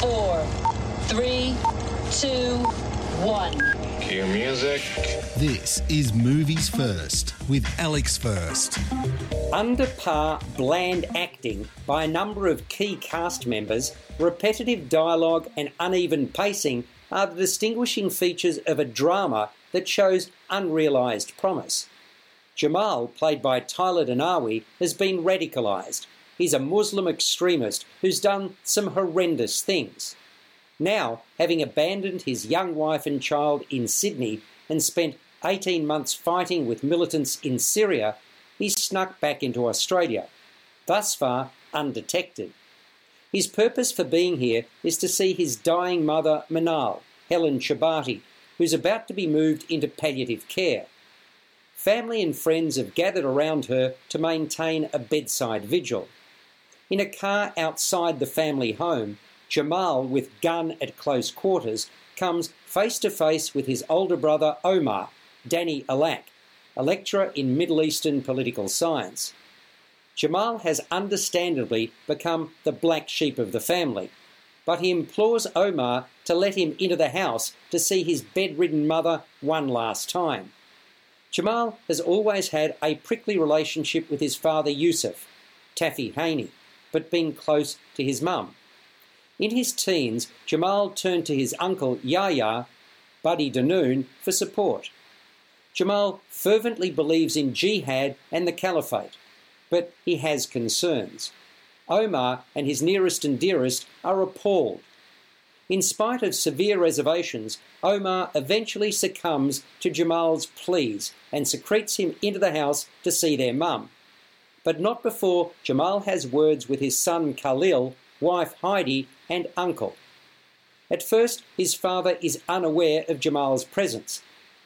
four, three, two, one. Cue music. This is Movies First with Alex First. Under par, bland acting by a number of key cast members, repetitive dialogue, and uneven pacing are the distinguishing features of a drama that shows unrealised promise. Jamal, played by Tyler Denawi, has been radicalised. He's a Muslim extremist who's done some horrendous things. Now, having abandoned his young wife and child in Sydney and spent 18 months fighting with militants in Syria, he's snuck back into Australia, thus far undetected. His purpose for being here is to see his dying mother, Manal, Helen Chebatte, who's about to be moved into palliative care. Family and friends have gathered around her to maintain a bedside vigil. In a car outside the family home, Jamal, with gun at close quarters, comes face to face with his older brother Omar, Danny Alak, a lecturer in Middle Eastern political science. Jamal has understandably become the black sheep of the family, but he implores Omar to let him into the house to see his bedridden mother one last time. Jamal has always had a prickly relationship with his father Yusuf, Taffy Haney, but been close to his mum. In his teens, Jamal turned to his uncle Yahya, Buddy Dannoun, for support. Jamal fervently believes in jihad and the caliphate, but he has concerns. Omar and his nearest and dearest are appalled. In spite of severe reservations, Omar eventually succumbs to Jamal's pleas and secretes him into the house to see their mum. But not before Jamal has words with his son Khalil, wife Heidi, and uncle. At first, his father is unaware of Jamal's presence,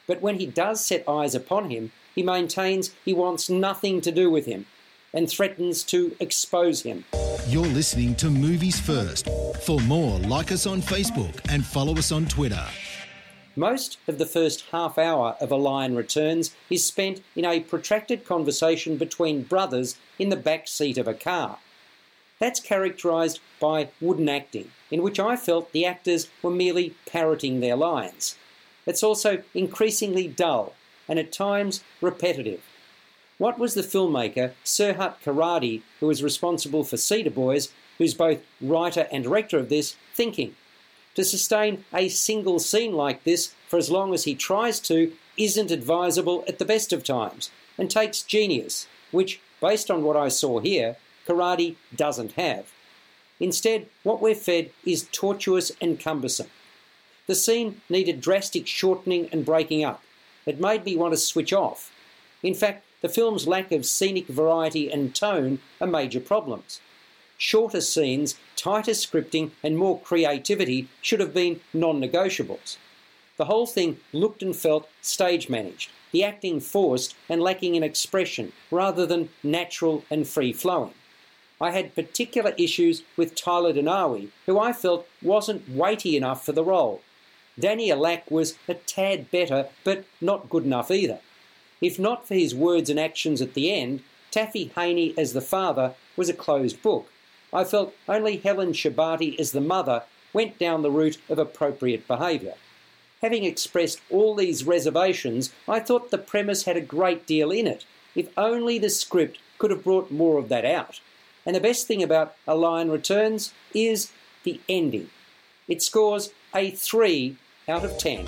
but when he does set eyes upon him, he maintains he wants nothing to do with him and threatens to expose him. You're listening to Movies First. For more, like us on Facebook and follow us on Twitter. Most of the first half hour of A Lion Returns is spent in a protracted conversation between brothers in the back seat of a car. That's characterised by wooden acting, in which I felt the actors were merely parroting their lines. It's also increasingly dull and at times repetitive. What was the filmmaker Serhat Caradee, who was responsible for Cedar Boys, who's both writer and director of this, thinking? To sustain a single scene like this for as long as he tries to isn't advisable at the best of times and takes genius, which, based on what I saw here, Caradee doesn't have. Instead, what we're fed is tortuous and cumbersome. The scene needed drastic shortening and breaking up. It made me want to switch off. In fact, the film's lack of scenic variety and tone are major problems. Shorter scenes, tighter scripting, and more creativity should have been non negotiables. The whole thing looked and felt stage managed, the acting forced and lacking in expression rather than natural and free flowing. I had particular issues with Tyler Denawi, who I felt wasn't weighty enough for the role. Danny Alack was a tad better, but not good enough either. If not for his words and actions at the end, Taffy Haney as the father was a closed book. I felt only Helen Chebatte as the mother went down the route of appropriate behaviour. Having expressed all these reservations, I thought the premise had a great deal in it, if only the script could have brought more of that out. And the best thing about A Lion Returns is the ending. It scores a 3 out of 10.